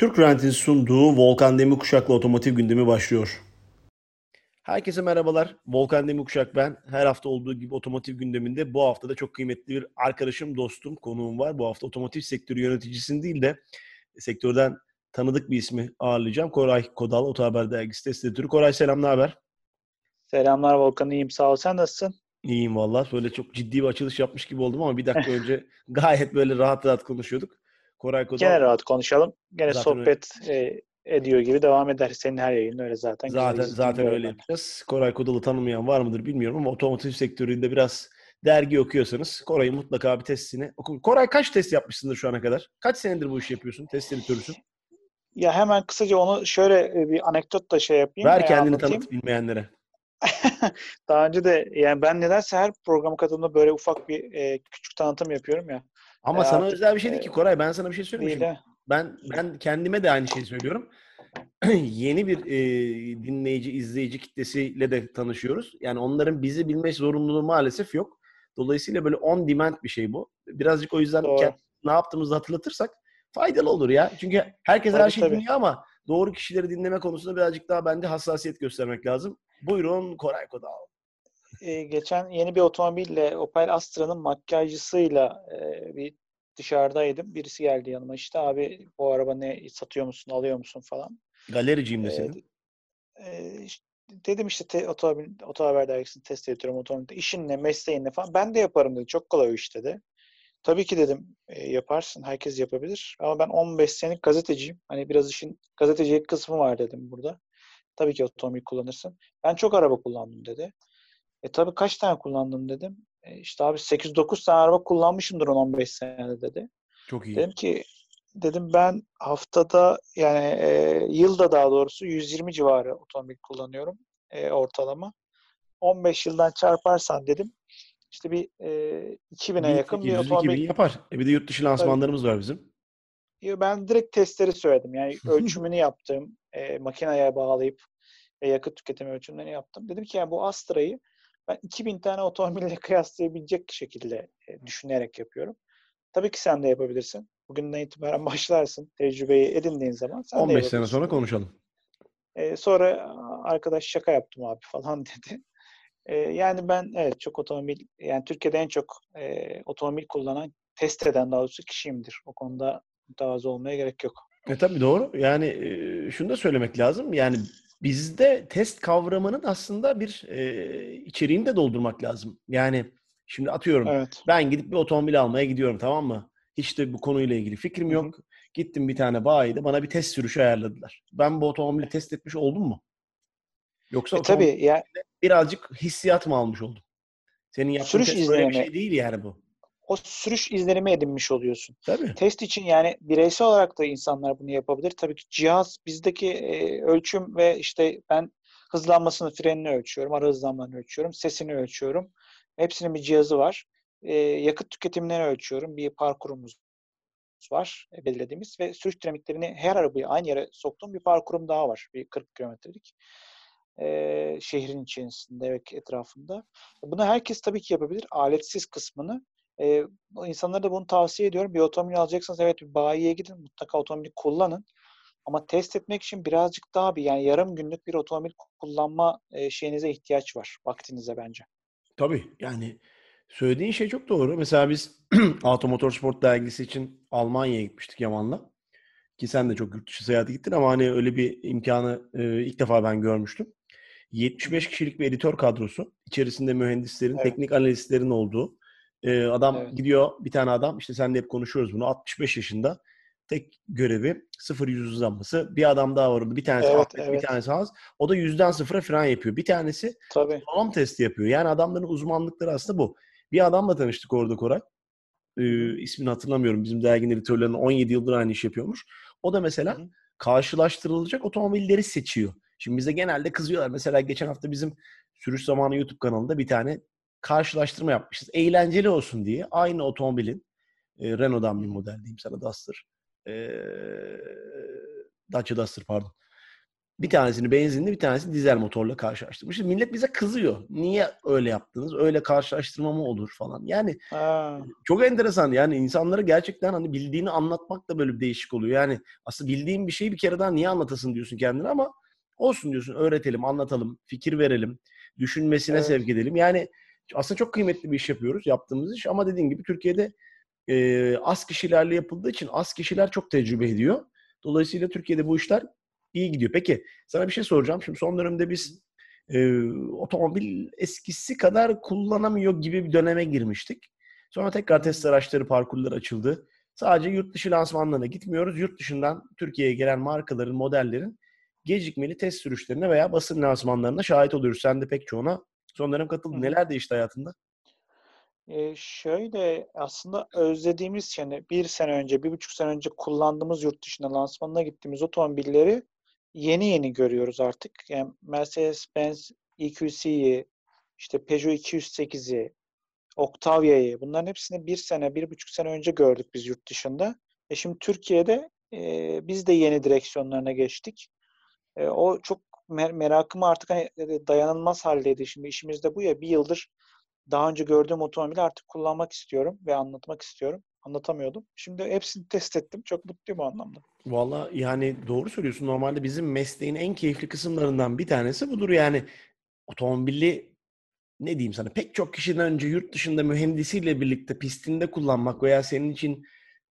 Türk Rent'in sunduğu Volkan Demirkuşak'la otomotiv gündemi başlıyor. Herkese merhabalar. Volkan Demirkuşak ben. Her hafta olduğu gibi otomotiv gündeminde bu hafta da çok kıymetli bir arkadaşım, dostum, konuğum var. Bu hafta otomotiv sektörü yöneticisinin değil de sektörden tanıdık bir ismi ağırlayacağım. Koray Kodal, Oto Haber Dergisi Test Editörü. Koray selam, ne haber? Selamlar Volkan, iyiyim sağ ol. Sen nasılsın? İyiyim valla. Böyle çok ciddi bir açılış yapmış gibi oldum ama bir dakika önce gayet böyle rahat rahat konuşuyorduk. Koray Kodal. Gene rahat konuşalım. Gene zaten sohbet öyle. ediyor gibi devam eder. Senin her yayının öyle zaten. Zaten zaten öyle yapacağız. Koray Kodal'ı tanımayan var mıdır bilmiyorum ama otomotiv sektöründe biraz dergi okuyorsanız Koray'ın mutlaka bir testini okuyun. Koray kaç test yapmışsındır şu ana kadar? Kaç senedir bu işi yapıyorsun? Test editörüsün. Ya hemen kısaca onu şöyle bir anekdot da şey yapayım. Ver kendini anlatayım. tanıt bilmeyenlere. Daha önce de yani ben nedense her program katıldığımda böyle ufak bir e, küçük tanıtım yapıyorum ya. Ama e, sana artık, özel bir şey değil ki Koray. Ben sana bir şey söyleyeyim. Değil ben ben kendime de aynı şeyi söylüyorum. Yeni bir e, dinleyici, izleyici kitlesiyle de tanışıyoruz. Yani onların bizi bilme zorunluluğu maalesef yok. Dolayısıyla böyle on demand bir şey bu. Birazcık o yüzden kend, ne yaptığımızı hatırlatırsak faydalı olur ya. Çünkü herkes tabii, her şeyi tabii. dinliyor ama doğru kişileri dinleme konusunda birazcık daha bence hassasiyet göstermek lazım. Buyurun Koray Kodal. Ee, geçen yeni bir otomobille Opel Astra'nın makyajcısıyla e, bir dışarıdaydım. Birisi geldi yanıma işte abi bu araba ne satıyor musun alıyor musun falan. Galericiyim de senin. Ee, e, işte, dedim işte te, otomobil, otomobil dergisini test ediyorum otomobilde. İşin ne mesleğin ne falan. Ben de yaparım dedi. Çok kolay o iş dedi. Tabii ki dedim e, yaparsın. Herkes yapabilir. Ama ben 15 senelik gazeteciyim. Hani biraz işin gazetecilik kısmı var dedim burada. Tabii ki otomobil kullanırsın. Ben çok araba kullandım dedi. E tabii kaç tane kullandın dedim. E, işte abi 8-9 tane araba kullanmışımdır 10-15 senede dedi. Çok iyi. Dedim ki dedim ben haftada yani e, yılda daha doğrusu 120 civarı otomobil kullanıyorum e, ortalama. 15 yıldan çarparsan dedim işte bir e, 2000'e yakın bir otomobil. 2000 yapar. E bir de yurt dışı lansmanlarımız Tabii. var bizim. Ben direkt testleri söyledim. Yani ölçümünü yaptım. E, makineye bağlayıp ve yakıt tüketimi ölçümlerini yaptım. Dedim ki yani bu Astra'yı ben 2000 tane otomobille kıyaslayabilecek şekilde e, düşünerek yapıyorum. Tabii ki sen de yapabilirsin. Bugünden itibaren başlarsın. Tecrübeyi edindiğin zaman sen 15 sene sonra konuşalım. E, sonra arkadaş şaka yaptım abi falan dedi. E, yani ben evet çok otomobil yani Türkiye'de en çok e, otomobil kullanan test eden daha doğrusu kişiyimdir. O konuda mütevazı olmaya gerek yok. E tabii doğru. Yani e, şunu da söylemek lazım. Yani bizde test kavramının aslında bir e, içeriğini de doldurmak lazım. Yani şimdi atıyorum evet. ben gidip bir otomobil almaya gidiyorum tamam mı? Hiç de bu konuyla ilgili fikrim yok. Hı-hı. Gittim bir tane bayide bana bir test sürüşü ayarladılar. Ben bu otomobili test etmiş oldum mu? Yoksa e, tabii ya birazcık hissiyat mı almış oldum? Senin yaptığın Sürüş test böyle bir şey değil yani bu o sürüş izlenimi edinmiş oluyorsun. Tabii. Test için yani bireysel olarak da insanlar bunu yapabilir. Tabii ki cihaz bizdeki e, ölçüm ve işte ben hızlanmasını, frenini ölçüyorum, ara hızlanmalarını ölçüyorum, sesini ölçüyorum. Hepsinin bir cihazı var. E, yakıt tüketimlerini ölçüyorum. Bir parkurumuz var e, belirlediğimiz ve sürüş dinamiklerini her arabayı aynı yere soktuğum bir parkurum daha var. Bir 40 kilometrelik. E, şehrin içerisinde ve etrafında. Bunu herkes tabii ki yapabilir. Aletsiz kısmını e, insanlara da bunu tavsiye ediyorum. Bir otomobil alacaksanız evet bir bayiye gidin. Mutlaka otomobili kullanın. Ama test etmek için birazcık daha bir yani yarım günlük bir otomobil kullanma e, şeyinize ihtiyaç var. Vaktinize bence. Tabii yani söylediğin şey çok doğru. Mesela biz Automotor Sport dergisi için Almanya'ya gitmiştik Yaman'la. Ki sen de çok yurt dışı seyahate gittin ama hani öyle bir imkanı e, ilk defa ben görmüştüm. 75 kişilik bir editör kadrosu. içerisinde mühendislerin, evet. teknik analistlerin olduğu ee, adam evet. gidiyor bir tane adam işte sen de hep konuşuyoruz bunu 65 yaşında tek görevi sıfır yüz hızlanması. Bir adam daha var orada. Bir tanesi evet, Ahmet, evet. bir tanesi Hans. O da yüzden sıfıra fren yapıyor. Bir tanesi Tabii. slalom testi yapıyor. Yani adamların uzmanlıkları aslında bu. Bir adamla tanıştık orada Koray. Ee, ismini hatırlamıyorum. Bizim derginin editörlerinin 17 yıldır aynı iş yapıyormuş. O da mesela Hı. karşılaştırılacak otomobilleri seçiyor. Şimdi bize genelde kızıyorlar. Mesela geçen hafta bizim Sürüş Zamanı YouTube kanalında bir tane karşılaştırma yapmışız. Eğlenceli olsun diye aynı otomobilin e, Renault'dan bir model diyeyim sana Duster. E, Dacia Duster pardon. Bir tanesini benzinli, bir tanesini dizel motorla karşılaştırmış. Şimdi millet bize kızıyor. Niye öyle yaptınız? Öyle karşılaştırma mı olur falan. Yani Ha. çok enteresan. Yani insanlara gerçekten hani bildiğini anlatmak da böyle bir değişik oluyor. Yani aslında bildiğin bir şeyi bir kere daha niye anlatasın diyorsun kendine ama olsun diyorsun. Öğretelim, anlatalım, fikir verelim, düşünmesine Evet. sevk edelim. Yani aslında çok kıymetli bir iş yapıyoruz, yaptığımız iş. Ama dediğin gibi Türkiye'de e, az kişilerle yapıldığı için az kişiler çok tecrübe ediyor. Dolayısıyla Türkiye'de bu işler iyi gidiyor. Peki sana bir şey soracağım. Şimdi son dönemde biz e, otomobil eskisi kadar kullanamıyor gibi bir döneme girmiştik. Sonra tekrar test araçları, parkurları açıldı. Sadece yurt dışı lansmanlarına gitmiyoruz. Yurt dışından Türkiye'ye gelen markaların, modellerin gecikmeli test sürüşlerine veya basın lansmanlarına şahit oluyoruz. Sen de pek çoğuna son dönem. Hı hı. Neler değişti hayatında? Ee, şöyle aslında özlediğimiz yani bir sene önce, bir buçuk sene önce kullandığımız yurt dışına lansmanına gittiğimiz otomobilleri yeni yeni görüyoruz artık. Yani Mercedes-Benz EQC'yi, işte Peugeot 208'i, Octavia'yı bunların hepsini bir sene, bir buçuk sene önce gördük biz yurt dışında. E şimdi Türkiye'de e, biz de yeni direksiyonlarına geçtik. E, o çok mer- merakımı artık hani e, dayanılmaz haldeydi. Şimdi işimiz de bu ya bir yıldır daha önce gördüğüm otomobili artık kullanmak istiyorum ve anlatmak istiyorum. Anlatamıyordum. Şimdi hepsini test ettim. Çok mutluyum o anlamda. Valla yani doğru söylüyorsun. Normalde bizim mesleğin en keyifli kısımlarından bir tanesi budur. Yani otomobili ne diyeyim sana pek çok kişiden önce yurt dışında mühendisiyle birlikte pistinde kullanmak veya senin için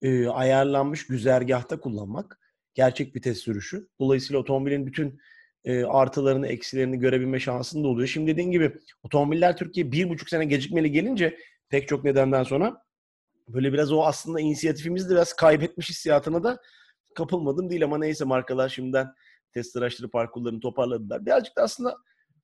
e, ayarlanmış güzergahta kullanmak gerçek bir test sürüşü. Dolayısıyla otomobilin bütün e, artılarını, eksilerini görebilme şansın da oluyor. Şimdi dediğin gibi otomobiller Türkiye bir buçuk sene gecikmeli gelince pek çok nedenden sonra böyle biraz o aslında inisiyatifimizi de biraz kaybetmiş hissiyatına da kapılmadım değil ama neyse markalar şimdiden test araçları parkurlarını toparladılar. Birazcık da aslında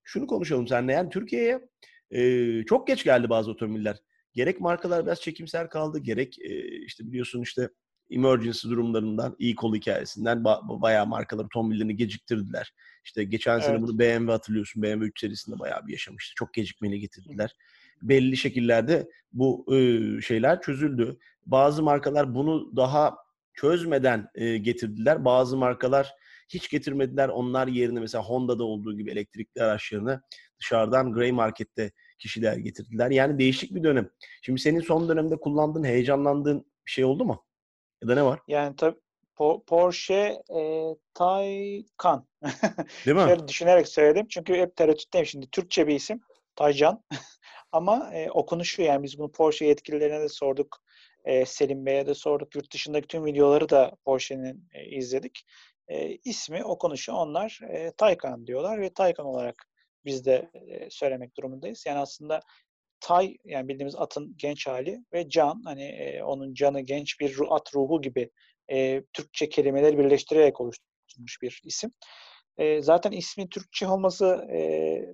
şunu konuşalım seninle. Yani Türkiye'ye e, çok geç geldi bazı otomobiller. Gerek markalar biraz çekimser kaldı, gerek e, işte biliyorsun işte emergency durumlarından, e-call hikayesinden ba- bayağı markalar otomobillerini geciktirdiler. İşte geçen sene Evet. bunu BMW hatırlıyorsun. BMW 3 serisinde bayağı bir yaşamıştı. Çok gecikmeli getirdiler. Belli şekillerde bu e, şeyler çözüldü. Bazı markalar bunu daha çözmeden e, getirdiler. Bazı markalar hiç getirmediler. Onlar yerine mesela Honda'da olduğu gibi elektrikli araçlarını dışarıdan grey markette kişiler getirdiler. Yani değişik bir dönem. Şimdi senin son dönemde kullandığın, heyecanlandığın bir şey oldu mu? Ya da ne var? Yani tabii Po- Porsche e, Taycan. Değil mi? Şöyle düşünerek söyledim. Çünkü hep tereddütteyim şimdi. Türkçe bir isim. Taycan. Ama e, okunuşu yani biz bunu Porsche yetkililerine de sorduk. E, Selim Bey'e de sorduk. Yurt dışındaki tüm videoları da Porsche'nin e, izledik. E, ismi, okunuşu onlar e, Taycan diyorlar ve Taycan olarak biz de e, söylemek durumundayız. Yani aslında Tay yani bildiğimiz atın genç hali ve can hani e, onun canı genç bir ru- at ruhu gibi e, Türkçe kelimeleri birleştirerek oluşturulmuş bir isim. E, zaten ismin Türkçe olması e,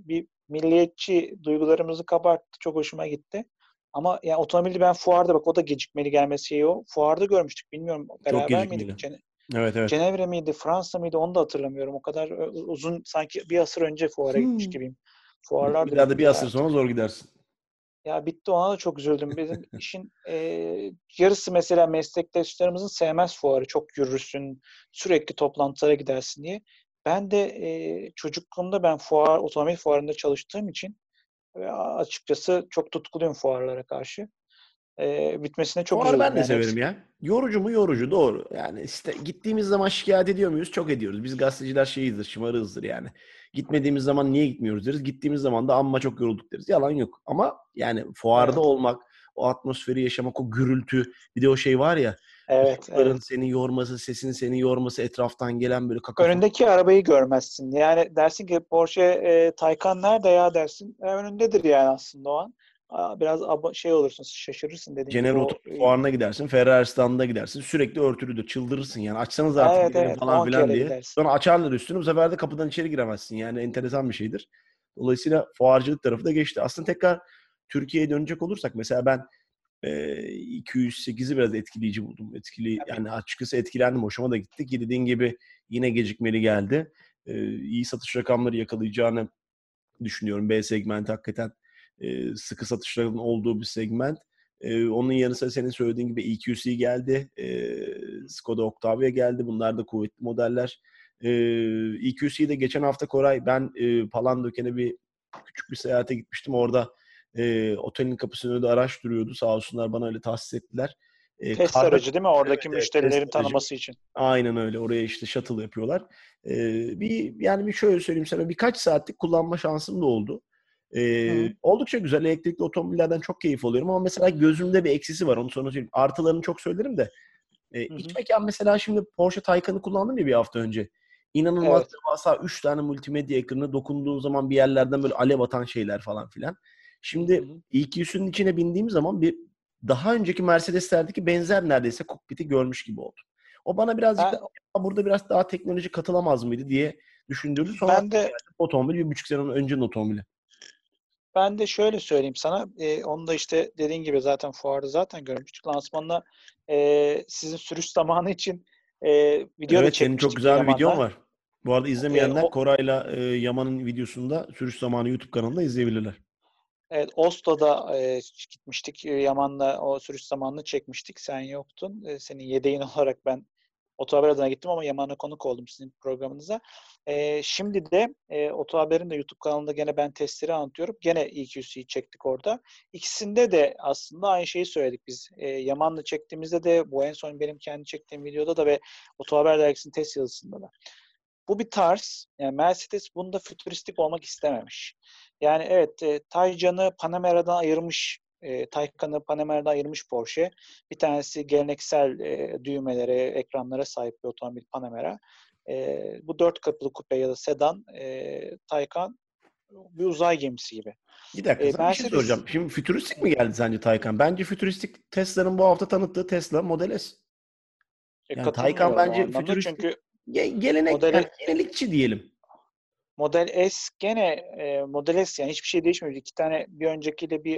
bir milliyetçi duygularımızı kabarttı. Çok hoşuma gitti. Ama yani otomobili ben fuarda bak o da gecikmeli gelmesi şeyi o. Fuarda görmüştük. Bilmiyorum beraber gecikmeli. miydik? Cene- Evet evet. Cenevre miydi, Fransa mıydı onu da hatırlamıyorum. O kadar ö- uzun sanki bir asır önce fuara gitmiş Hmm. gibiyim. Fuarlar Bir daha da bir asır sonra zor gidersin. Ya bitti ona da çok üzüldüm. Bizim işin eee, yarısı mesela meslektaşlarımızın sevmez fuarı. Çok yürürsün, sürekli toplantılara gidersin diye. Ben de eee, çocukluğumda ben fuar, otomobil fuarında çalıştığım için ve açıkçası çok tutkuluyum fuarlara karşı. Eee, bitmesine çok Fuar ben üzüldüm. de Yani severim ya. Yorucu mu yorucu doğru. Yani işte gittiğimiz zaman şikayet ediyor muyuz? Çok ediyoruz. Biz gazeteciler şeyizdir, şımarığızdır yani. Gitmediğimiz zaman niye gitmiyoruz deriz. Gittiğimiz zaman da amma çok yorulduk deriz. Yalan yok. Ama yani fuarda Evet. olmak, o atmosferi yaşamak, o gürültü, bir de o şey var ya, Evet, evet. seni yorması, sesin seni yorması, etraftan gelen böyle kakafon. Önündeki arabayı görmezsin. Yani dersin ki Porsche e, Taycan nerede ya dersin. E, önündedir yani aslında o an. Biraz şey olursun, şaşırırsın dediğin gibi. Cenevre o, Otomotiv Fuarı'na gidersin, Ferrari standına gidersin. Sürekli örtülüdür, çıldırırsın yani. Açsanız artık evet evet falan 10 filan diye. gidersin. Sonra açarlar üstünü. Bu sefer de kapıdan içeri giremezsin. Yani enteresan bir şeydir. Dolayısıyla fuarcılık tarafı da geçti. Aslında tekrar Türkiye'ye dönecek olursak mesela ben e, 208'i biraz etkileyici buldum. Etkili Tabii. yani açıkçası etkilendim. Hoşuma da gitti. Ki dediğin gibi yine gecikmeli geldi. E, iyi satış rakamları yakalayacağını düşünüyorum. B segmenti hakikaten e, sıkı satışların olduğu bir segment. E, onun yanı sıra senin söylediğin gibi EQC geldi. E, Skoda Octavia geldi. Bunlar da kuvvetli modeller. E, EQC'de geçen hafta Koray ben e, Palandöken'e bir küçük bir seyahate gitmiştim. Orada e, otelin kapısının önünde araç duruyordu. Sağ olsunlar bana öyle tahsis ettiler. E, test karda, aracı değil mi? Oradaki evet, müşterilerin evet, tanıması için. Aynen öyle. Oraya işte shuttle yapıyorlar. E, bir yani bir şöyle söyleyeyim sana birkaç saatlik kullanma şansım da oldu. E, oldukça güzel. Elektrikli otomobillerden çok keyif alıyorum ama mesela gözümde bir eksisi var. Onu sonra söyleyeyim. Artılarını çok söylerim de. E, iç mekan mesela şimdi Porsche Taycan'ı kullandım ya bir hafta önce. İnanılmaz evet. devasa 3 tane multimedya ekranı dokunduğun zaman bir yerlerden böyle alev atan şeyler falan filan. Şimdi EQ'sünün içine bindiğim zaman bir daha önceki Mercedeslerdeki benzer neredeyse kokpiti görmüş gibi oldum. O bana birazcık ben, daha, burada biraz daha teknoloji katılamaz mıydı diye düşündürdü. Sonra ben de otomobil bir buçuk sene öncenin otomobili. Ben de şöyle söyleyeyim sana. E, onu da işte dediğin gibi zaten fuarda zaten görmüştük. Lansmanla e, sizin sürüş zamanı için e, video evet, senin çok güzel bir videon var. Bu arada izlemeyenler e, o, Koray'la e, Yaman'ın videosunda sürüş zamanı YouTube kanalında izleyebilirler. Evet, Oslo'da e, gitmiştik. Yaman'la o sürüş zamanını çekmiştik. Sen yoktun. E, senin yedeğin olarak ben Otohaber adına gittim ama Yaman'a konuk oldum sizin programınıza. E, şimdi de e, Otohaber'in de YouTube kanalında gene ben testleri anlatıyorum. Gene EQC'yi çektik orada. İkisinde de aslında aynı şeyi söyledik biz. E, Yaman'la çektiğimizde de bu en son benim kendi çektiğim videoda da ve Otohaber dergisinin test yazısında da. Bu bir tarz. Yani Mercedes bunda fütüristik olmak istememiş. Yani evet e, Taycan'ı Panamera'dan ayırmış e, Taycan'ı Panamera'dan ayırmış Porsche. Bir tanesi geleneksel e, düğmelere, ekranlara sahip bir otomobil Panamera. E, bu dört kapılı kupe ya da sedan e, Taycan bir uzay gemisi gibi. Bir dakika e, Mercedes... bir şey soracağım. Şimdi fütüristik mi geldi sence Taycan? Bence fütüristik Tesla'nın bu hafta tanıttığı Tesla Model S. E, yani Taycan bence fütüristik. Çünkü gelenek, model... yani yenilikçi diyelim. Model S gene e, Model S yani hiçbir şey değişmiyor. İki tane bir öncekiyle bir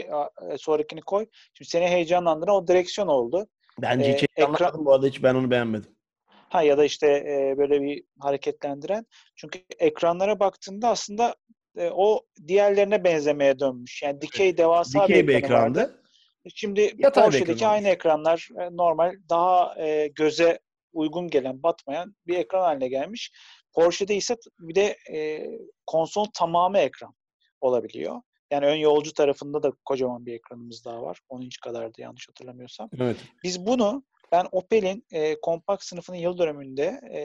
e, sonrakini koy. Şimdi seni heyecanlandıran o direksiyon oldu. Bence hiç ee, ekran... bu arada hiç ben onu beğenmedim. Ha ya da işte e, böyle bir hareketlendiren. Çünkü ekranlara baktığında aslında e, o diğerlerine benzemeye dönmüş. Yani dikey devasa dikey bir, bir ekrandı. Vardı. Şimdi Yatay Porsche'deki aynı ekranlar e, normal daha e, göze uygun gelen, batmayan bir ekran haline gelmiş. Porsche'de ise bir de e, konsol tamamı ekran olabiliyor. Yani ön yolcu tarafında da kocaman bir ekranımız daha var. 10 inç kadardı yanlış hatırlamıyorsam. Evet. Biz bunu ben Opel'in e, kompakt sınıfının yıl dönümünde e,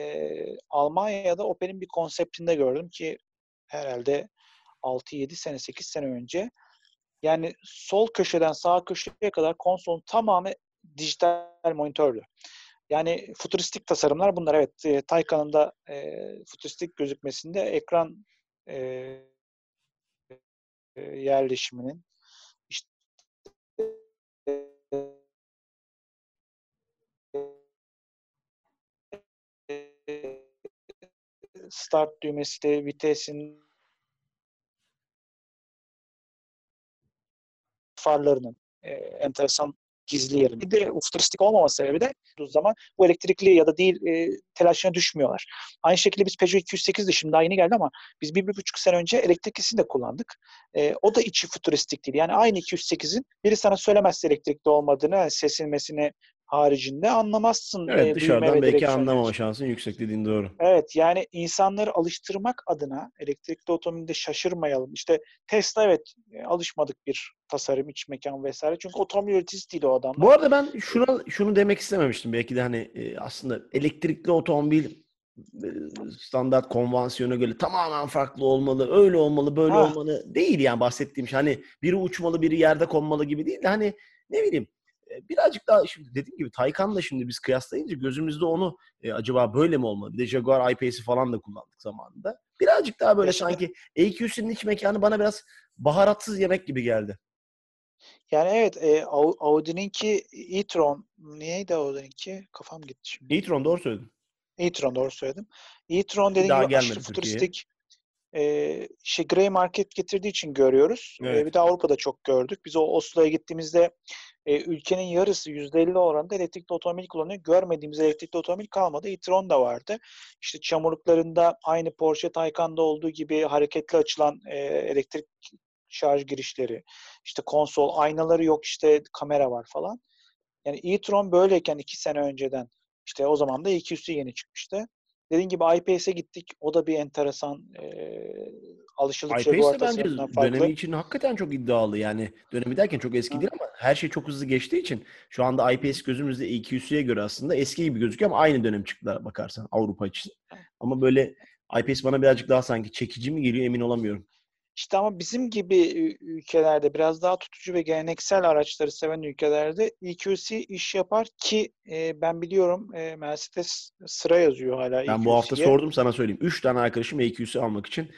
Almanya'da Opel'in bir konseptinde gördüm ki herhalde 6-7 sene 8 sene önce yani sol köşeden sağ köşeye kadar konsolun tamamı dijital monitördü. Yani futuristik tasarımlar bunlar. Evet, e, Taycan'ın da e, futuristik gözükmesinde ekran e, yerleşiminin işte start düğmesi de vitesin farlarının e, enteresan gizli yerini. Bir de futuristik olmama sebebi de o zaman bu elektrikli ya da değil e, telaşına düşmüyorlar. Aynı şekilde biz Peugeot 208 de şimdi daha yeni geldi ama biz bir, bir buçuk sene önce elektriklisini de kullandık. E, o da içi futuristik değil. Yani aynı 208'in biri sana söylemezse elektrikli olmadığını, yani sesilmesini haricinde anlamazsın. Evet e, dışarıdan belki anlamama şansın yüksek dediğin doğru. Evet yani insanları alıştırmak adına elektrikli otomobilde şaşırmayalım. İşte Tesla evet e, alışmadık bir tasarım, iç mekan vesaire. Çünkü otomobil üreticisi değil o adam. Bu arada ben şuna şunu demek istememiştim. Belki de hani e, aslında elektrikli otomobil standart konvansiyona göre tamamen farklı olmalı, öyle olmalı, böyle ha. olmalı değil yani bahsettiğim şey. Hani biri uçmalı, biri yerde konmalı gibi değil de hani ne bileyim birazcık daha şimdi dediğim gibi Taycan'la şimdi biz kıyaslayınca gözümüzde onu e, acaba böyle mi olmalı? Bir de Jaguar I-Pace'i falan da kullandık zamanında. Birazcık daha böyle sanki EQC'nin iç mekanı bana biraz baharatsız yemek gibi geldi. Yani evet e, Audi'ninki e-tron neydi Audi'ninki? Kafam gitti şimdi. e-tron doğru söyledin. e-tron doğru söyledim. e-tron dediğim gibi aşırı futuristik e, şey Grey Market getirdiği için görüyoruz. Evet. E, bir de Avrupa'da çok gördük. Biz o Oslo'ya gittiğimizde e, ülkenin yarısı %50 oranında elektrikli otomobil kullanıyor. Görmediğimiz elektrikli otomobil kalmadı. e-tron da vardı. İşte çamurluklarında aynı Porsche Taycan'da olduğu gibi hareketli açılan e, elektrik şarj girişleri, işte konsol, aynaları yok işte kamera var falan. Yani e-tron böyleyken iki sene önceden işte o zaman da 200'ü yeni çıkmıştı. Dediğim gibi iPace'e gittik. O da bir enteresan e, alışıldık şey iPace de bence dönemi için hakikaten çok iddialı. Yani dönemi derken çok eski ha. değil ama her şey çok hızlı geçtiği için şu anda iPace gözümüzde EQC'ye göre aslında eski gibi gözüküyor ama aynı dönem çıktı bakarsan Avrupa için. Ama böyle iPace bana birazcık daha sanki çekici mi geliyor emin olamıyorum. İşte ama bizim gibi ülkelerde biraz daha tutucu ve geleneksel araçları seven ülkelerde EQC iş yapar ki e, ben biliyorum e, Mercedes sıra yazıyor hala Ben bu hafta sordum sana söyleyeyim. Üç tane arkadaşım EQC almak için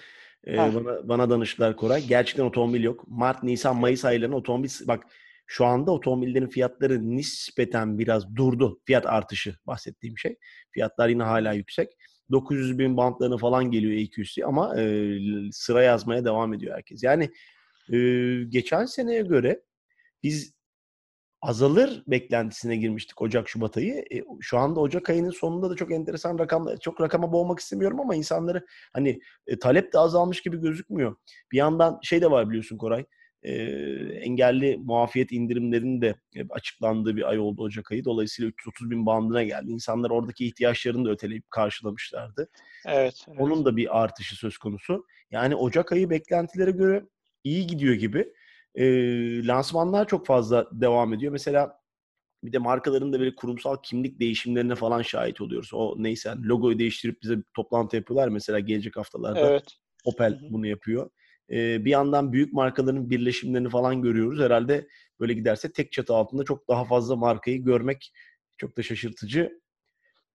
e, bana, bana danıştılar Koray. Gerçekten otomobil yok. Mart, Nisan, Mayıs aylarında otomobil bak şu anda otomobillerin fiyatları nispeten biraz durdu. Fiyat artışı bahsettiğim şey. Fiyatlar yine hala yüksek. 900 bin bantlarını falan geliyor EQC ama e, sıra yazmaya devam ediyor herkes. Yani e, geçen seneye göre biz azalır beklentisine girmiştik Ocak-Şubat ayı. E, şu anda Ocak ayının sonunda da çok enteresan rakamlar, çok rakama boğmak istemiyorum ama insanları hani e, talep de azalmış gibi gözükmüyor. Bir yandan şey de var biliyorsun Koray, e, engelli muafiyet indirimlerinin de açıklandığı bir ay oldu Ocak ayı. Dolayısıyla 330 bin bandına geldi. İnsanlar oradaki ihtiyaçlarını da öteleyip karşılamışlardı. Evet, evet. Onun da bir artışı söz konusu. Yani Ocak ayı beklentilere göre iyi gidiyor gibi. E, lansmanlar çok fazla devam ediyor. Mesela bir de markaların da böyle kurumsal kimlik değişimlerine falan şahit oluyoruz. O neyse yani logoyu değiştirip bize toplantı yapıyorlar mesela gelecek haftalarda. Evet. Opel Hı-hı. bunu yapıyor. Ee, bir yandan büyük markaların birleşimlerini falan görüyoruz. Herhalde böyle giderse tek çatı altında çok daha fazla markayı görmek çok da şaşırtıcı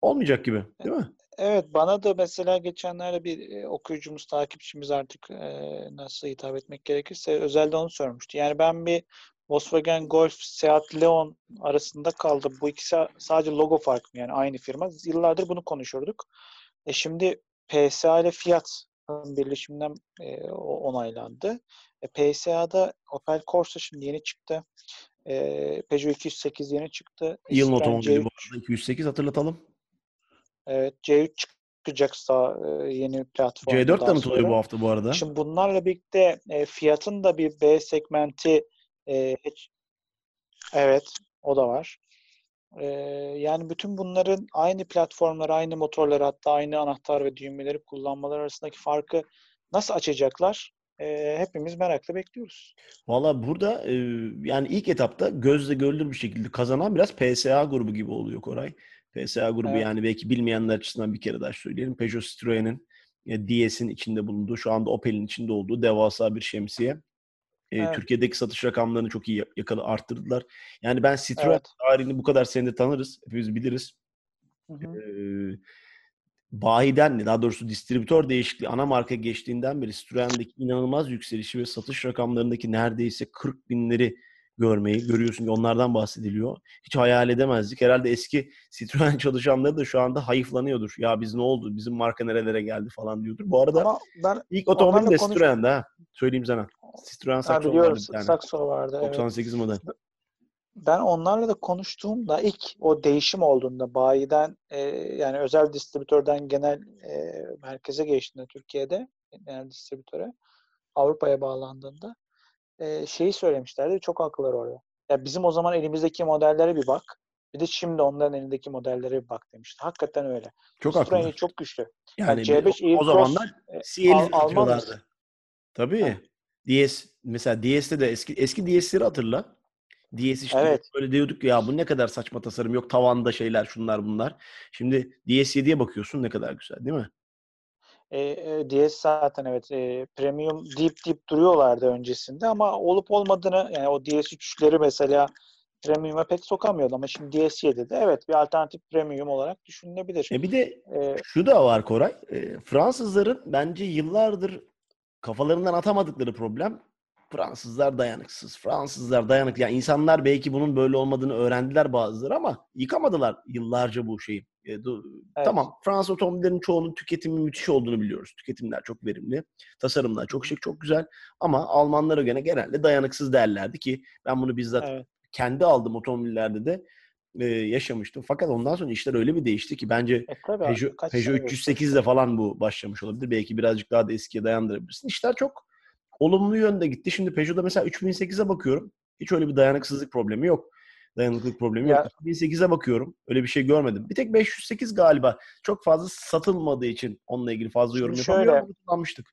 olmayacak gibi değil mi? Evet bana da mesela geçenlerde bir e, okuyucumuz, takipçimiz artık e, nasıl hitap etmek gerekirse özelde onu sormuştu. Yani ben bir Volkswagen Golf, Seat Leon arasında kaldım. Bu ikisi sadece logo farkı yani aynı firma. Yıllardır bunu konuşurduk. E şimdi PSA ile Fiat birleşiminden e, onaylandı. E, PSA'da Opel Corsa şimdi yeni çıktı. E, Peugeot 208 yeni çıktı. Yılın otomobili bu arada 208 hatırlatalım. Evet C3 çıkacaksa e, yeni platform. C4 tanıtılıyor bu hafta bu arada. Şimdi bunlarla birlikte e, fiyatın da bir B segmenti e, evet o da var. E, yani bütün bunların aynı platformları, aynı motorları hatta aynı anahtar ve düğmeleri kullanmaları arasındaki farkı nasıl açacaklar? E, hepimiz merakla bekliyoruz. Valla burada e, yani ilk etapta gözle görülür bir şekilde kazanan biraz PSA grubu gibi oluyor Koray. PSA grubu evet. yani belki bilmeyenler açısından bir kere daha söyleyelim. Peugeot Citroen'in e, DS'in içinde bulunduğu, şu anda Opel'in içinde olduğu devasa bir şemsiye. E, evet. Türkiye'deki satış rakamlarını çok iyi yakalı arttırdılar. Yani ben Citroen evet. tarihini bu kadar senede tanırız. Hepimiz biliriz. Hı hı. Ee, bayiden daha doğrusu distribütör değişikliği ana marka geçtiğinden beri Citroen'deki inanılmaz yükselişi ve satış rakamlarındaki neredeyse 40 binleri görmeyi görüyorsun ki onlardan bahsediliyor. Hiç hayal edemezdik. Herhalde eski Citroen çalışanları da şu anda hayıflanıyordur. Ya biz ne oldu? Bizim marka nerelere geldi falan diyordur. Bu arada Ama ben ilk otomobil de konuş... Citroen'de ha. Söyleyeyim sana. Citroen Saxo vardı bir tane. Saxo vardı. 98 evet. model. Ben onlarla da konuştuğumda ilk o değişim olduğunda bayiden e, yani özel distribütörden genel e, merkeze geçtiğinde Türkiye'de genel distribütöre Avrupa'ya bağlandığında e, şeyi söylemişlerdi. Çok haklılar orada. Ya bizim o zaman elimizdeki modellere bir bak. Bir de şimdi onların elindeki modellere bir bak demişti. Hakikaten öyle. Çok haklı. çok güçlü. Yani, yani C5 o, o zamanlar CL'i satıyorlardı. Tabii. Ha. DS mesela DS'de de eski eski DS'leri hatırla. DS işte evet. böyle diyorduk ya bu ne kadar saçma tasarım yok tavanda şeyler şunlar bunlar. Şimdi DS7'ye bakıyorsun ne kadar güzel değil mi? E, e DS zaten evet e, premium deyip deyip duruyorlardı öncesinde ama olup olmadığını yani o DS3'leri mesela premium'a pek sokamıyordu ama şimdi DS7'de evet bir alternatif premium olarak düşünülebilir. E bir de ee, şu da var Koray. E, Fransızların bence yıllardır kafalarından atamadıkları problem Fransızlar dayanıksız. Fransızlar dayanıklı. Yani insanlar belki bunun böyle olmadığını öğrendiler bazıları ama yıkamadılar yıllarca bu şeyi. E, evet. Tamam Fransız otomobillerinin çoğunun tüketimi müthiş olduğunu biliyoruz. Tüketimler çok verimli. Tasarımlar çok şık, çok güzel. Ama Almanlara göre genelde dayanıksız derlerdi ki ben bunu bizzat evet. kendi aldığım otomobillerde de e, yaşamıştım. Fakat ondan sonra işler öyle bir değişti ki bence e, tabii, Peugeot, Peugeot 308 ile falan bu başlamış olabilir. Belki birazcık daha da eskiye dayandırabilirsin. İşler çok olumlu yönde gitti. Şimdi Peugeot'da mesela 3008'e bakıyorum. Hiç öyle bir dayanıksızlık problemi yok. Dayanıklılık problemi Ya- yok. 1008'e bakıyorum. Öyle bir şey görmedim. Bir tek 508 galiba. Çok fazla satılmadığı için onunla ilgili fazla yorum yapamıyorum. kullanmıştık.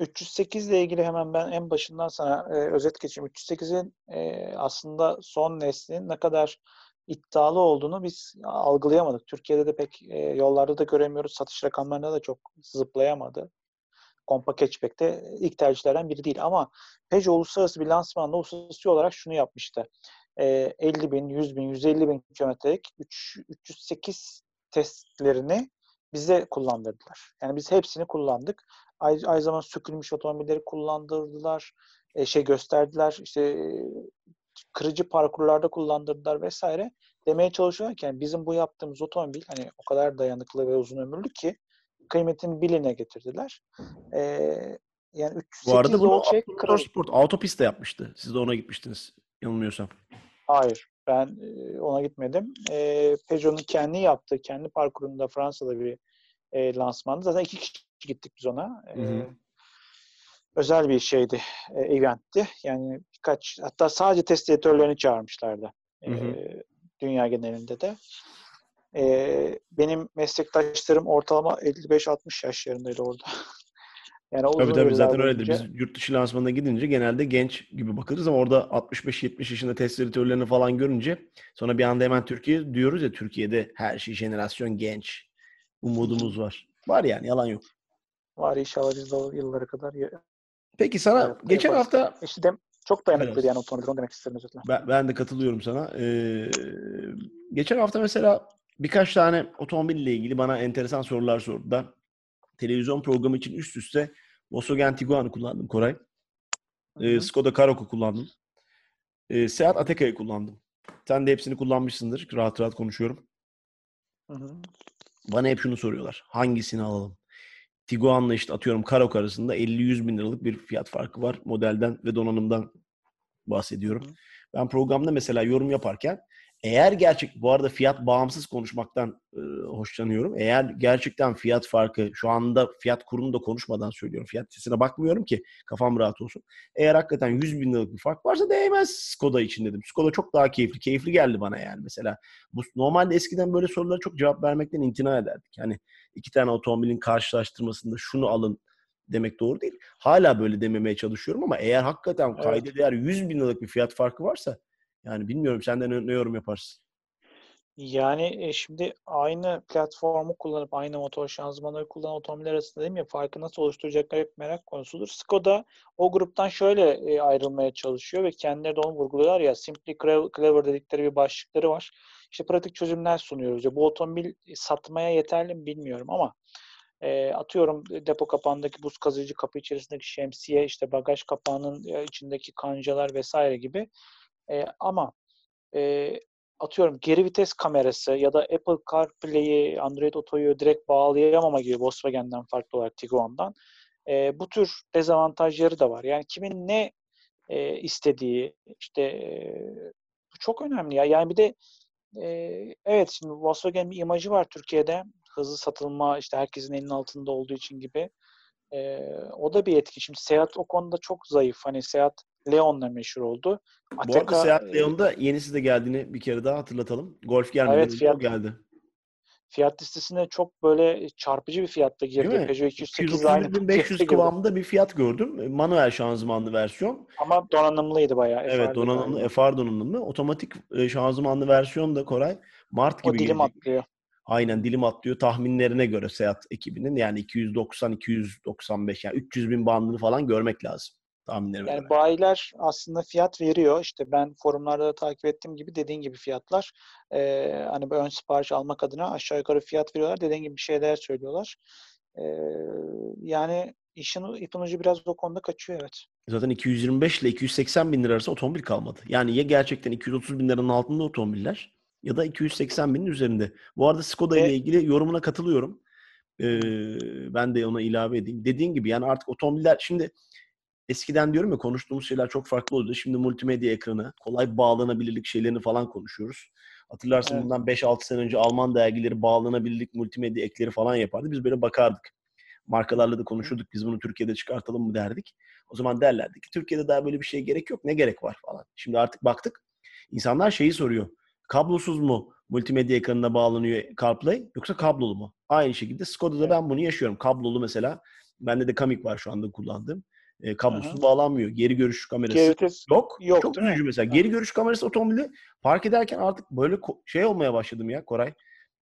308 ile ilgili hemen ben en başından sana e, özet geçeyim. 308'in e, aslında son neslinin ne kadar iddialı olduğunu biz algılayamadık. Türkiye'de de pek e, yollarda da göremiyoruz. Satış rakamlarında da çok zıplayamadı. Compact hatchback'te ilk tercihlerden biri değil. Ama Peugeot uluslararası bir lansmanda uluslararası olarak şunu yapmıştı. E, 50 bin, 100 bin, 150 bin kilometrelik 3, 308 testlerini bize kullandırdılar. Yani biz hepsini kullandık. Aynı, aynı zamanda sökülmüş otomobilleri kullandırdılar. E, şey gösterdiler. İşte e, kırıcı parkurlarda kullandırdılar vesaire. Demeye çalışıyorken bizim bu yaptığımız otomobil hani o kadar dayanıklı ve uzun ömürlü ki kıymetini biline getirdiler. E, yani 308 Bu arada bunu Kral- Sport Autopist'te yapmıştı. Siz de ona gitmiştiniz. Yanılmıyorsam. Hayır. Ben ona gitmedim. E, Peugeot'un kendi yaptığı, kendi parkurunda Fransa'da bir e, lansmandı. Zaten iki kişi gittik biz ona. E, Hı hı. özel bir şeydi, e, eventti. Yani birkaç, hatta sadece test editörlerini çağırmışlardı. E, Hı hı. dünya genelinde de. E, benim meslektaşlarım ortalama 55-60 yaşlarındaydı orada. yani Tabii tabii zaten öyledir. Biz yurt dışı lansmanına gidince genelde genç gibi bakarız ama orada 65-70 yaşında test editörlerini falan görünce sonra bir anda hemen Türkiye diyoruz ya Türkiye'de her şey jenerasyon genç. Umudumuz var. Var yani yalan yok. var inşallah biz de o yıllara kadar Peki sana hayatta geçen yaparız. hafta İşte dem- çok dayanıklıydı Biraz. yani otomobil onu demek istedim özetle. ben, ben de katılıyorum sana. Ee, geçen hafta mesela birkaç tane otomobille ilgili bana enteresan sorular sordular. Televizyon programı için üst üste Volkswagen Tiguan'ı kullandım Koray. Hı hı. Skoda Karoq'u kullandım. Ee, Seat Atea'yı kullandım. Sen de hepsini kullanmışsındır. Rahat rahat konuşuyorum. Hı hı. Bana hep şunu soruyorlar. Hangisini alalım? Tiguan'la işte atıyorum Karoq arasında 50-100 bin liralık bir fiyat farkı var. Modelden ve donanımdan bahsediyorum. Hı. Ben programda mesela yorum yaparken eğer gerçek bu arada fiyat bağımsız konuşmaktan e, hoşlanıyorum. Eğer gerçekten fiyat farkı şu anda fiyat kurunu da konuşmadan söylüyorum. Fiyat sitesine bakmıyorum ki kafam rahat olsun. Eğer hakikaten 100 bin liralık bir fark varsa değmez Skoda için dedim. Skoda çok daha keyifli. Keyifli geldi bana yani mesela. Bu normalde eskiden böyle sorulara çok cevap vermekten imtina ederdik. Yani iki tane otomobilin karşılaştırmasında şunu alın demek doğru değil. Hala böyle dememeye çalışıyorum ama eğer hakikaten Evet. kayda değer 100 bin liralık bir fiyat farkı varsa yani bilmiyorum senden ne, yorum yaparsın? Yani e, şimdi aynı platformu kullanıp aynı motor şanzımanları kullanan otomobiller arasında değil mi? Farkı nasıl oluşturacaklar hep merak konusudur. Skoda o gruptan şöyle e, ayrılmaya çalışıyor ve kendileri de onu vurguluyorlar ya Simply Clever dedikleri bir başlıkları var. İşte pratik çözümler sunuyoruz. Ya bu otomobil satmaya yeterli mi bilmiyorum ama e, atıyorum depo kapağındaki buz kazıyıcı kapı içerisindeki şemsiye, işte bagaj kapağının e, içindeki kancalar vesaire gibi. E, ama e, atıyorum geri vites kamerası ya da Apple CarPlay'i, Android Auto'yu direkt bağlayamama gibi Volkswagen'den farklı olarak Tiguan'dan e, bu tür dezavantajları da var. Yani kimin ne e, istediği işte e, çok önemli ya. Yani bir de e, evet şimdi Volkswagen bir imajı var Türkiye'de. Hızlı satılma işte herkesin elinin altında olduğu için gibi. E, o da bir etki. Şimdi Seat o konuda çok zayıf. Hani Seat Leon'la meşhur oldu. Bu arada Seat e, Leon'da yenisi de geldiğini bir kere daha hatırlatalım. Golf gelmedi. Evet, fiyat- o geldi. fiyat listesine çok böyle çarpıcı bir fiyatta girdi. Peugeot 208 ile aynı 231.500 fiyata girdi. kıvamında bir fiyat gördüm. Manuel şanzımanlı versiyon. Ama donanımlıydı bayağı. Evet FR'di donanımlı, galiba. FR donanımlı. Otomatik e, şanzımanlı versiyon da Koray Mart O gibi dilim gelecek. atlıyor. Aynen dilim atlıyor tahminlerine göre Seat ekibinin. Yani 290-295 yani 300 bin bandını falan görmek lazım tahminlerime Yani bayiler aslında fiyat veriyor. İşte ben forumlarda da takip ettiğim gibi dediğin gibi fiyatlar. Ee, hani ön sipariş almak adına aşağı yukarı fiyat veriyorlar. Dediğin gibi bir şeyler söylüyorlar. Ee, yani işin ipin ucu biraz o konuda kaçıyor evet. Zaten 225 ile 280 bin lira arası otomobil kalmadı. Yani ya gerçekten 230 bin liranın altında otomobiller ya da 280 binin üzerinde. Bu arada Skoda ile Ve- ilgili yorumuna katılıyorum. Ee, ben de ona ilave edeyim. Dediğin gibi yani artık otomobiller şimdi eskiden diyorum ya konuştuğumuz şeyler çok farklı oluyordu. Şimdi multimedya ekranı, kolay bağlanabilirlik şeylerini falan konuşuyoruz. Hatırlarsın Evet. bundan 5-6 sene önce Alman dergileri bağlanabilirlik multimedya ekleri falan yapardı. Biz böyle bakardık. Markalarla da konuşurduk. Biz bunu Türkiye'de çıkartalım mı derdik. O zaman derlerdi ki Türkiye'de daha böyle bir şeye gerek yok. Ne gerek var falan. Şimdi artık baktık. İnsanlar şeyi soruyor. Kablosuz mu multimedya ekranına bağlanıyor CarPlay yoksa kablolu mu? Aynı şekilde Skoda'da ben bunu yaşıyorum. Kablolu mesela. Bende de Kamiq var şu anda kullandığım. E, kablosuz Aha. bağlanmıyor. Geri görüş kamerası Geri vites yok. yok, Çok üzücü mesela. Geri görüş kamerası otomobili park ederken artık böyle şey olmaya başladım ya Koray.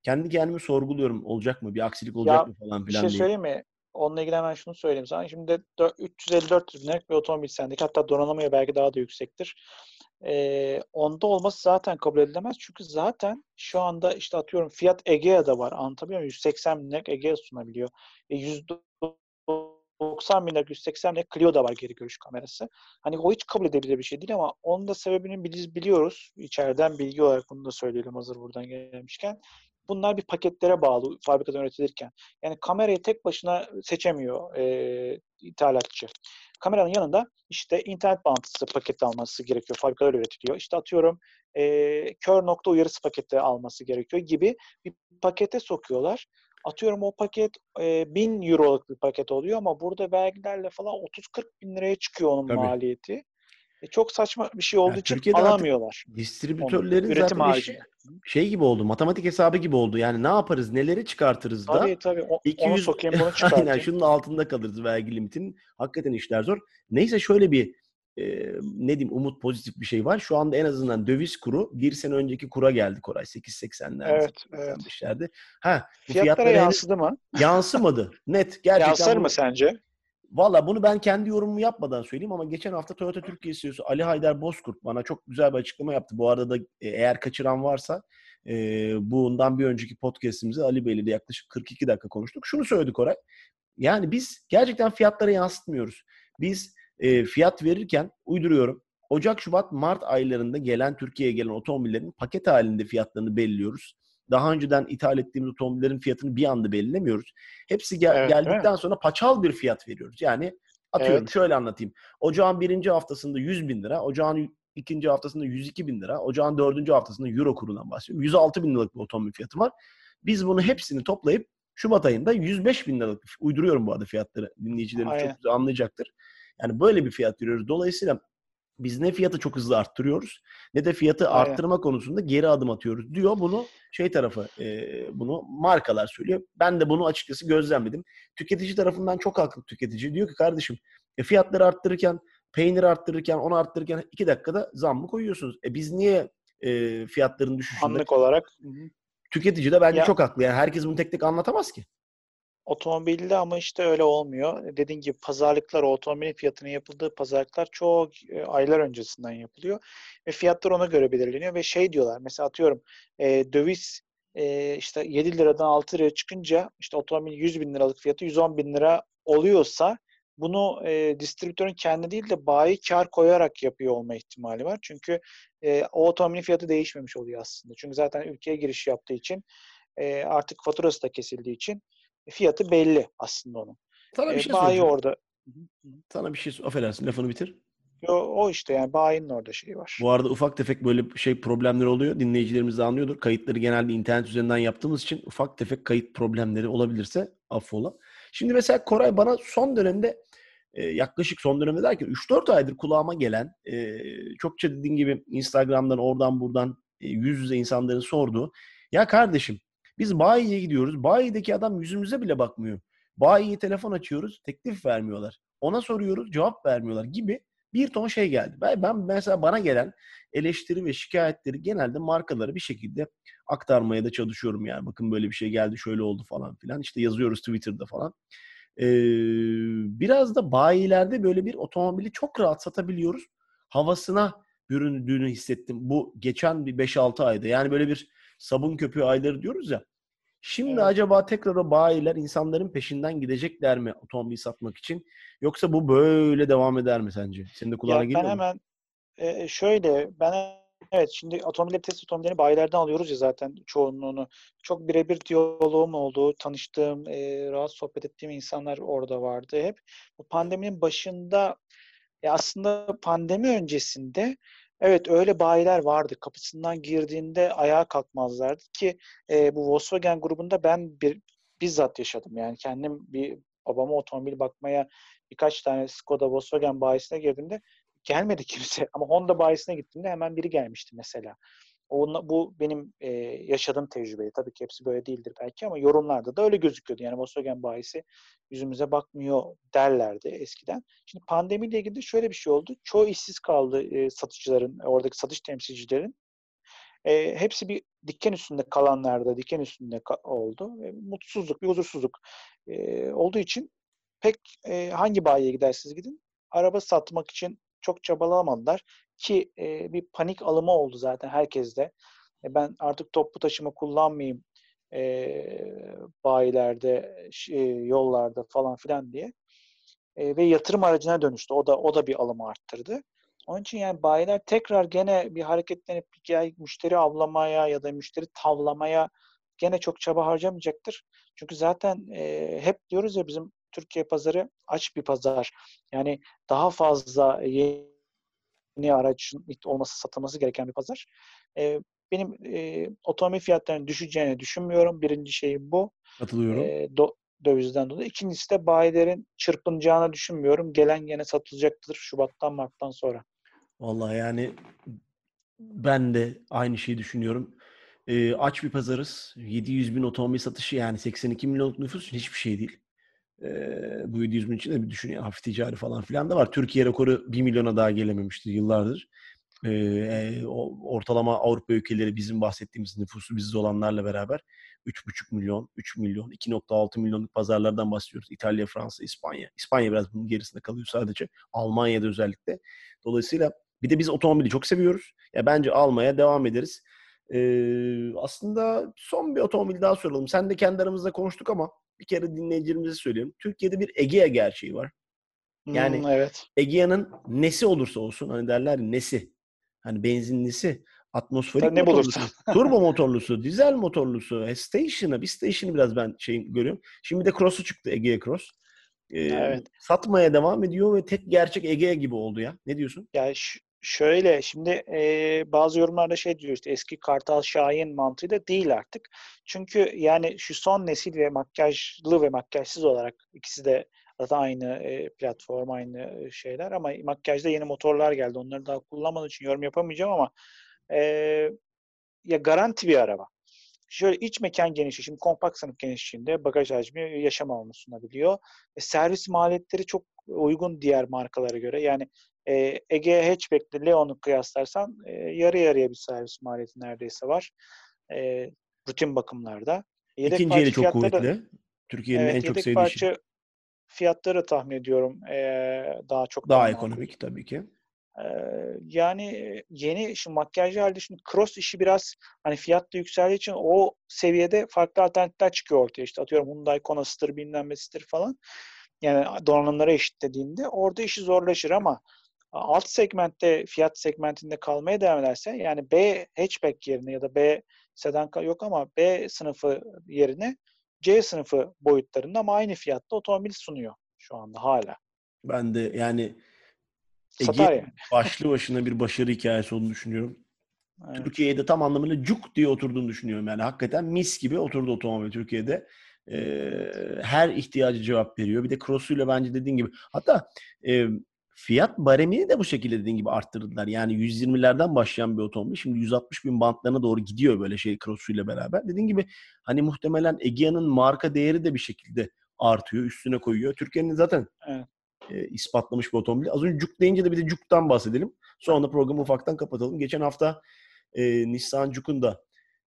Kendi kendimi sorguluyorum. Olacak mı? Bir aksilik olacak Ya, mı falan bir filan şey diye. söyleyeyim mi? Onunla ilgili hemen şunu söyleyeyim sana. Şimdi dö- 350-400 binlik bir otomobil sendeki. Hatta donanımı belki daha da yüksektir. Ee, onda olması zaten kabul edilemez. Çünkü zaten şu anda işte atıyorum Fiat Egea'da var. Anlatabiliyor muyum? 180 binlik Egea sunabiliyor. E, 190 binlik, 180 binlik Clio'da var geri görüş kamerası. Hani o hiç kabul edebilir bir şey değil ama onun da sebebini biz biliyoruz. İçeriden bilgi olarak bunu da söyleyelim hazır buradan gelmişken. Bunlar bir paketlere bağlı fabrikadan üretilirken. Yani kamerayı tek başına seçemiyor e, ithalatçı. Kameranın yanında işte internet bağlantısı paketi alması gerekiyor. Fabrikalar üretiliyor. İşte atıyorum e, kör nokta uyarısı paketi alması gerekiyor gibi bir pakete sokuyorlar. Atıyorum o paket e, 1000 euroluk bir paket oluyor ama burada vergilerle falan 30-40 bin liraya çıkıyor onun Tabii. maliyeti. E, çok saçma bir şey olduğu Ya için Türkiye'de alamıyorlar. Distribütörlerin Onu, üretim zaten işi şey gibi oldu. Matematik hesabı gibi oldu. Yani ne yaparız? Neleri çıkartırız da Tabii tabii. O, onu 200 sokayım bunu çıkartayım. aynen şunun altında kalırız vergi limitinin. Hakikaten işler zor. Neyse şöyle bir e, ne diyeyim umut pozitif bir şey var. Şu anda en azından döviz kuru bir sene önceki kura geldi Koray. 8.80'lerde. Evet, evet. 85'lerde. Ha, bu Fiyatlara fiyatlara yansıdı mı? yansımadı. Net. Gerçekten Yansır mı sence? Valla bunu ben kendi yorumumu yapmadan söyleyeyim ama geçen hafta Toyota Türkiye CEO'su Ali Haydar Bozkurt bana çok güzel bir açıklama yaptı. Bu arada da e, eğer kaçıran varsa e, bundan bir önceki podcastimizi Ali Bey'le de yaklaşık 42 dakika konuştuk. Şunu söyledi Koray. Yani biz gerçekten fiyatlara yansıtmıyoruz. Biz e, fiyat verirken uyduruyorum. Ocak, Şubat, Mart aylarında gelen Türkiye'ye gelen otomobillerin paket halinde fiyatlarını belirliyoruz. Daha önceden ithal ettiğimiz otomobillerin fiyatını bir anda belirlemiyoruz. Hepsi gel- Evet, geldikten sonra paçal bir fiyat veriyoruz. Yani atıyorum Evet. şöyle anlatayım. Ocağın birinci haftasında 100 bin lira, ocağın ikinci haftasında 102 bin lira, ocağın dördüncü haftasında euro kurundan bahsediyorum. 106 bin liralık bir otomobil fiyatı var. Biz bunu hepsini toplayıp Şubat ayında 105 bin liralık, uyduruyorum bu arada fiyatları. Dinleyicilerimiz Aynen. çok güzel anlayacaktır. Yani böyle bir fiyat veriyoruz. Dolayısıyla biz ne fiyatı çok hızlı arttırıyoruz ne de fiyatı Aynen. arttırma konusunda geri adım atıyoruz diyor. Bunu şey tarafı e, bunu markalar söylüyor. Ben de bunu açıkçası gözlemledim. Tüketici tarafından çok haklı tüketici. Diyor ki kardeşim e, fiyatları arttırırken peynir arttırırken onu arttırırken iki dakikada zam mı koyuyorsunuz? E biz niye e, fiyatların düşüşünde? Anlık olarak. Tüketici de bence Ya- çok haklı. Yani herkes bunu tek tek anlatamaz ki. Otomobilde ama işte öyle olmuyor. Dediğin gibi pazarlıklar, o otomobilin fiyatının yapıldığı pazarlıklar çok e, aylar öncesinden yapılıyor. Ve fiyatlar ona göre belirleniyor ve şey diyorlar mesela atıyorum e, döviz e, işte 7 liradan 6 liraya çıkınca işte otomobil 100 bin liralık fiyatı 110 bin lira oluyorsa bunu e, distribütörün kendi değil de bayi kar koyarak yapıyor olma ihtimali var. Çünkü e, o otomobilin fiyatı değişmemiş oluyor aslında. Çünkü zaten ülkeye giriş yaptığı için e, artık faturası da kesildiği için fiyatı belli aslında onun. Sana bir E, şey bayi orada. Sana bir şey affedersin lafını bitir. O, o işte yani bayinin orada şeyi var. Bu arada ufak tefek böyle şey problemleri oluyor. Dinleyicilerimiz de anlıyordur. Kayıtları genelde internet üzerinden yaptığımız için ufak tefek kayıt problemleri olabilirse affola. Şimdi mesela Koray bana son dönemde e, yaklaşık son dönemde derken 3-4 aydır kulağıma gelen e, çokça dediğin gibi Instagram'dan oradan buradan e, yüz yüze insanların sorduğu ya kardeşim biz bayiye gidiyoruz. Bayideki adam yüzümüze bile bakmıyor. Bayiye telefon açıyoruz. Teklif vermiyorlar. Ona soruyoruz. Cevap vermiyorlar gibi bir ton şey geldi. Ben, mesela bana gelen eleştiri ve şikayetleri genelde markalara bir şekilde aktarmaya da çalışıyorum yani. Bakın böyle bir şey geldi, şöyle oldu falan filan. İşte yazıyoruz Twitter'da falan. Ee, biraz da bayilerde böyle bir otomobili çok rahat satabiliyoruz. Havasına büründüğünü hissettim bu geçen bir 5-6 ayda. Yani böyle bir sabun köpüğü ayları diyoruz ya. Şimdi Evet. acaba tekrar o bayiler insanların peşinden gidecekler mi otomobil satmak için? Yoksa bu böyle devam eder mi sence? Senin de kulağına geliyor ben mu? hemen e, şöyle ben evet şimdi otomobil test otomobillerini bayilerden alıyoruz ya zaten çoğunluğunu. Çok birebir diyaloğum oldu. Tanıştığım, e, rahat sohbet ettiğim insanlar orada vardı hep. Bu pandeminin başında ya aslında pandemi öncesinde evet öyle bayiler vardı. Kapısından girdiğinde ayağa kalkmazlardı ki e, bu Volkswagen grubunda ben bir bizzat yaşadım. Yani kendim bir babama otomobil bakmaya birkaç tane Skoda Volkswagen bayisine girdiğimde gelmedi kimse. Ama Honda bayisine gittiğimde hemen biri gelmişti mesela. Onunla, bu benim e, yaşadığım tecrübe. Tabii ki hepsi böyle değildir belki ama yorumlarda da öyle gözüküyordu. Yani Volkswagen bayisi yüzümüze bakmıyor derlerdi eskiden. Şimdi pandemiyle ilgili de şöyle bir şey oldu. Çoğu işsiz kaldı e, satıcıların, oradaki satış temsilcilerin. E, hepsi bir diken üstünde kalanlarda diken üstünde ka- oldu. E, mutsuzluk, bir huzursuzluk e, olduğu için pek e, hangi bayiye gidersiniz gidin araba satmak için çok çabalamadılar ki e, bir panik alımı oldu zaten herkeste. E, ben artık toplu taşıma kullanmayayım e, bayilerde, e, yollarda falan filan diye. E, ve yatırım aracına dönüştü. O da o da bir alımı arttırdı. Onun için yani bayiler tekrar gene bir hareketlenip ya müşteri avlamaya ya da müşteri tavlamaya gene çok çaba harcamayacaktır. Çünkü zaten e, hep diyoruz ya bizim Türkiye pazarı aç bir pazar. Yani daha fazla yeni araç olması satılması gereken bir pazar. E, benim e, otomobil fiyatlarının düşeceğini düşünmüyorum. Birinci şey bu. Katılıyorum. E, do, dövizden dolayı. İkincisi de bayilerin çırpınacağını düşünmüyorum. Gelen gene satılacaktır Şubat'tan Mart'tan sonra. Vallahi yani ben de aynı şeyi düşünüyorum. E, aç bir pazarız. 700 bin otomobil satışı yani 82 milyonluk nüfus hiçbir şey değil. E, bu 700 bin içinde bir düşün ya hafif ticari falan filan da var. Türkiye rekoru 1 milyona daha gelememişti yıllardır. E, ortalama Avrupa ülkeleri bizim bahsettiğimiz nüfusu bizde olanlarla beraber 3,5 milyon, 3 milyon, 2,6 milyonluk pazarlardan bahsediyoruz. İtalya, Fransa, İspanya. İspanya biraz bunun gerisinde kalıyor sadece. Almanya'da özellikle. Dolayısıyla bir de biz otomobili çok seviyoruz. Ya bence almaya devam ederiz. Ee, aslında son bir otomobil daha soralım. Sen de kendi aramızda konuştuk ama bir kere dinleyicilerimize söyleyeyim. Türkiye'de bir Egea gerçeği var. Yani hmm, evet. Egea'nın nesi olursa olsun hani derler nesi. Hani benzinlisi, atmosferik Tabii motorlusu, turbo motorlusu, dizel motorlusu, station'ı, bir station'ı biraz ben şey görüyorum. Şimdi de Cross'u çıktı Egea Cross. Ee, evet. Satmaya devam ediyor ve tek gerçek Egea gibi oldu ya. Ne diyorsun? Ya Şöyle şimdi e, bazı yorumlarda şey diyor işte eski Kartal Şahin mantığı da değil artık. Çünkü yani şu son nesil ve makyajlı ve makyajsız olarak ikisi de zaten aynı e, platform aynı şeyler ama makyajda yeni motorlar geldi. Onları daha kullanmadığım için yorum yapamayacağım ama e, ya garanti bir araba. Şöyle iç mekan genişliği, şimdi kompakt sınıf genişliğinde bagaj hacmi yaşam alanı sunabiliyor. E, servis maliyetleri çok uygun diğer markalara göre. Yani e, Ege Hatchback ile Leon'u kıyaslarsan e, yarı yarıya bir servis maliyeti neredeyse var. E, rutin bakımlarda. Yedek İkinci eli çok kuvvetli. Türkiye'nin evet, en çok sevdiği parça şey. fiyatları tahmin ediyorum e, daha çok daha, ekonomik makul. tabii ki. E, yani yeni şu makyajlı halde şimdi cross işi biraz hani fiyat da yükseldiği için o seviyede farklı alternatifler çıkıyor ortaya. İşte atıyorum Hyundai Kona'sıdır bilmem nesidir falan. Yani donanımlara eşitlediğinde orada işi zorlaşır ama alt segmentte fiyat segmentinde kalmaya devam ederse yani B hatchback yerine ya da B sedan yok ama B sınıfı yerine C sınıfı boyutlarında ama aynı fiyatta otomobil sunuyor şu anda hala. Ben de yani Ege yani. başlı başına bir başarı hikayesi olduğunu düşünüyorum. Evet. Türkiye'de tam anlamıyla cuk diye oturduğunu düşünüyorum. Yani hakikaten mis gibi oturdu otomobil Türkiye'de. Ee, her ihtiyacı cevap veriyor. Bir de cross'uyla bence dediğin gibi. Hatta e, Fiyat baremini de bu şekilde dediğin gibi arttırdılar. Yani 120'lerden başlayan bir otomobil şimdi 160 bin bantlarına doğru gidiyor böyle şey cross'uyla beraber. Dediğin gibi hani muhtemelen Egea'nın marka değeri de bir şekilde artıyor, üstüne koyuyor. Türkiye'nin zaten evet. e, ispatlamış bir otomobil. Az önce Cuk deyince de bir de Cuk'tan bahsedelim. Sonra programı ufaktan kapatalım. Geçen hafta e, Nissan Cuk'un da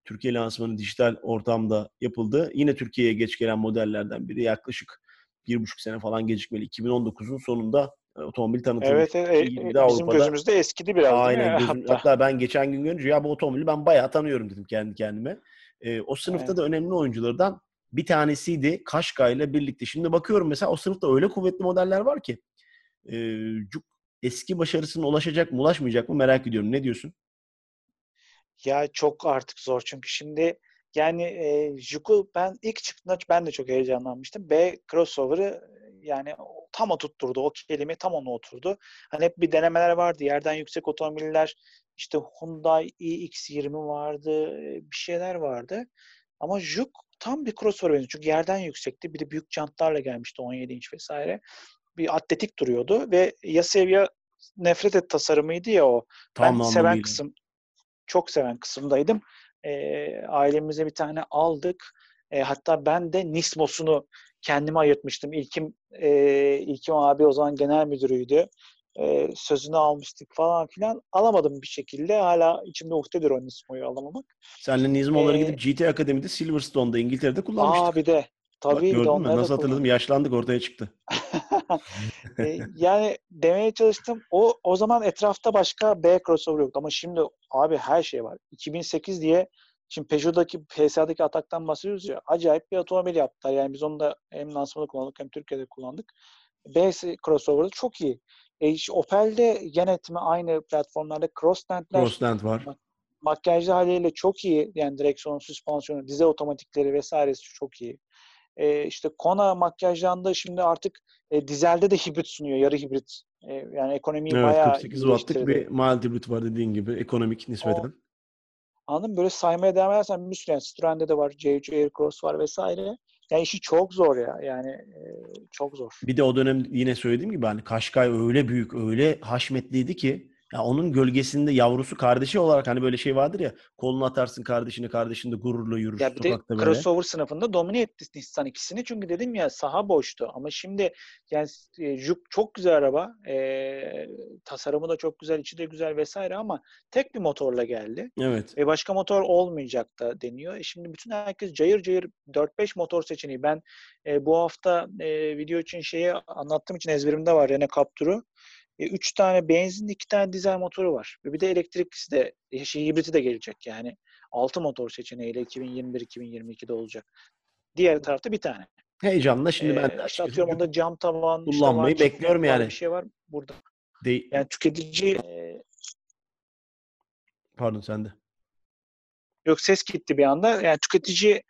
Türkiye lansmanı dijital ortamda yapıldı. Yine Türkiye'ye geç gelen modellerden biri yaklaşık bir buçuk sene falan gecikmeli. 2019'un sonunda otomobil tanıtılmış. Evet, evet e, bizim Avrupa'da. gözümüzde eskidi biraz Aynen, gözüm, hatta. hatta ben geçen gün görünce ya bu otomobili ben bayağı tanıyorum dedim kendi kendime. E, o sınıfta evet. da önemli oyunculardan bir tanesiydi Kaşka ile birlikte. Şimdi bakıyorum mesela o sınıfta öyle kuvvetli modeller var ki e, cuk eski başarısına ulaşacak mı ulaşmayacak mı merak ediyorum. Ne diyorsun? Ya çok artık zor çünkü şimdi yani e, Juku ben ilk çıktığında ben de çok heyecanlanmıştım. B crossover'ı yani tam oturtturdu. O kelime tam onu oturdu. Hani hep bir denemeler vardı. Yerden yüksek otomobiller işte Hyundai iX20 vardı. Bir şeyler vardı. Ama Juk tam bir crossover benziyor. Çünkü yerden yüksekti. Bir de büyük jantlarla gelmişti 17 inç vesaire. Bir atletik duruyordu ve ya seviye nefret et tasarımıydı ya o. Tam ben seven kısım, çok seven kısımdaydım. E, ailemize bir tane aldık. E, hatta ben de Nismos'unu kendime ayırtmıştım. İlkim, e, İlkim abi o zaman genel müdürüydü. E, sözünü almıştık falan filan. Alamadım bir şekilde. Hala içimde ukdedir o Nismo'yu alamamak. Senle Nizmo'ları Ee, gidip GT Akademi'de Silverstone'da İngiltere'de kullanmıştık. Aa bir de. Bak Tabii de gördün mü? Nasıl hatırladım? Yaşlandık ortaya çıktı. E, yani demeye çalıştım. O o zaman etrafta başka B crossover yoktu ama şimdi abi her şey var. 2008 diye şimdi Peugeot'daki PSA'daki ataktan bahsediyoruz ya. Acayip bir otomobil yaptılar. Yani biz onu da hem lansmanda kullandık hem Türkiye'de kullandık. B crossover'da çok iyi. E, işte Opel'de yönetimi aynı platformlarda Crossland'ler Crossland var. makyajlı haliyle çok iyi. Yani direksiyon, süspansiyonu, dize otomatikleri vesairesi çok iyi. E, işte Kona makyajlandı. Şimdi artık e, dizelde de hibrit sunuyor. Yarı hibrit. E, yani ekonomiyi Evet bayağı 48 wattlık bir mild hibrit var dediğin gibi. Ekonomik nispeten. Anladın mı? Böyle saymaya devam edersen bir sürü yani Citroen'de de var. C3 Aircross var vesaire. Yani işi çok zor ya. Yani e, çok zor. Bir de o dönem yine söylediğim gibi hani Kaşkay öyle büyük, öyle haşmetliydi ki ya onun gölgesinde yavrusu kardeşi olarak hani böyle şey vardır ya kolunu atarsın kardeşini kardeşin de gururla yürür Ya bir de böyle. crossover sınıfında domine etti Nissan ikisini. Çünkü dedim ya saha boştu. Ama şimdi yani Juke çok güzel araba. E, tasarımı da çok güzel, içi de güzel vesaire ama tek bir motorla geldi. Evet. Ve başka motor olmayacak da deniyor. E şimdi bütün herkes cayır cayır 4-5 motor seçeneği. Ben e, bu hafta e, video için şeyi anlattığım için ezberimde var Renault Captur'u. 3 tane benzin, 2 tane dizel motoru var. Ve bir de elektriklisi de, e, şey, hibriti de gelecek yani. 6 motor seçeneğiyle 2021-2022'de olacak. Diğer tarafta bir tane. Heyecanla şimdi ben de işte atıyorum onda cam tavan, işte kullanmayı var, bekliyorum yani. Bir şey var burada. de- Yani tüketici e, pardon sen de. yok ses gitti bir anda. Yani tüketici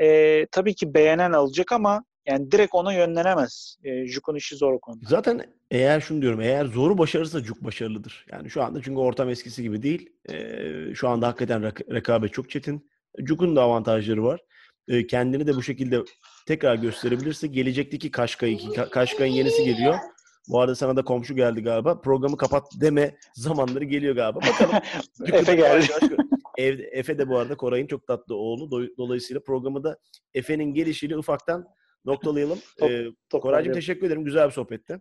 e, tabii ki beğenen alacak ama yani direkt ona yönlenemez. E, Juk'un işi zor o konuda. Zaten eğer şunu diyorum eğer zoru başarırsa Cuk başarılıdır. Yani şu anda çünkü ortam eskisi gibi değil. Ee, şu anda hakikaten rak- rekabet çok çetin. Cuk'un da avantajları var. Ee, kendini de bu şekilde tekrar gösterebilirse gelecekteki Kaşkay, ki Ka- Kaşkay'ın yenisi geliyor. Bu arada sana da komşu geldi galiba. Programı kapat deme zamanları geliyor galiba. Bakalım. Efe geldi. Ev, Efe de bu arada Koray'ın çok tatlı oğlu. Do- Dolayısıyla programı da Efe'nin gelişiyle ufaktan noktalayalım. Ee, Koraycığım teşekkür ederim. Güzel bir sohbetti.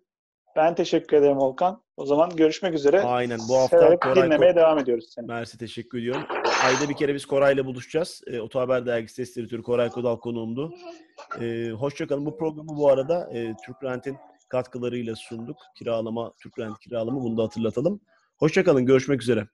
Ben teşekkür ederim Volkan. O zaman görüşmek üzere. Aynen. Bu hafta Severek Koray dinlemeye Ko- devam ediyoruz seni. Mersi teşekkür ediyorum. Ayda bir kere biz Koray'la buluşacağız. E, Oto Haber Dergisi Ses Editörü Koray Kodal konuğumdu. E, hoşçakalın. Bu programı bu arada e, Türk Rent'in katkılarıyla sunduk. Kiralama, Türk Rent kiralama bunu da hatırlatalım. Hoşçakalın. Görüşmek üzere.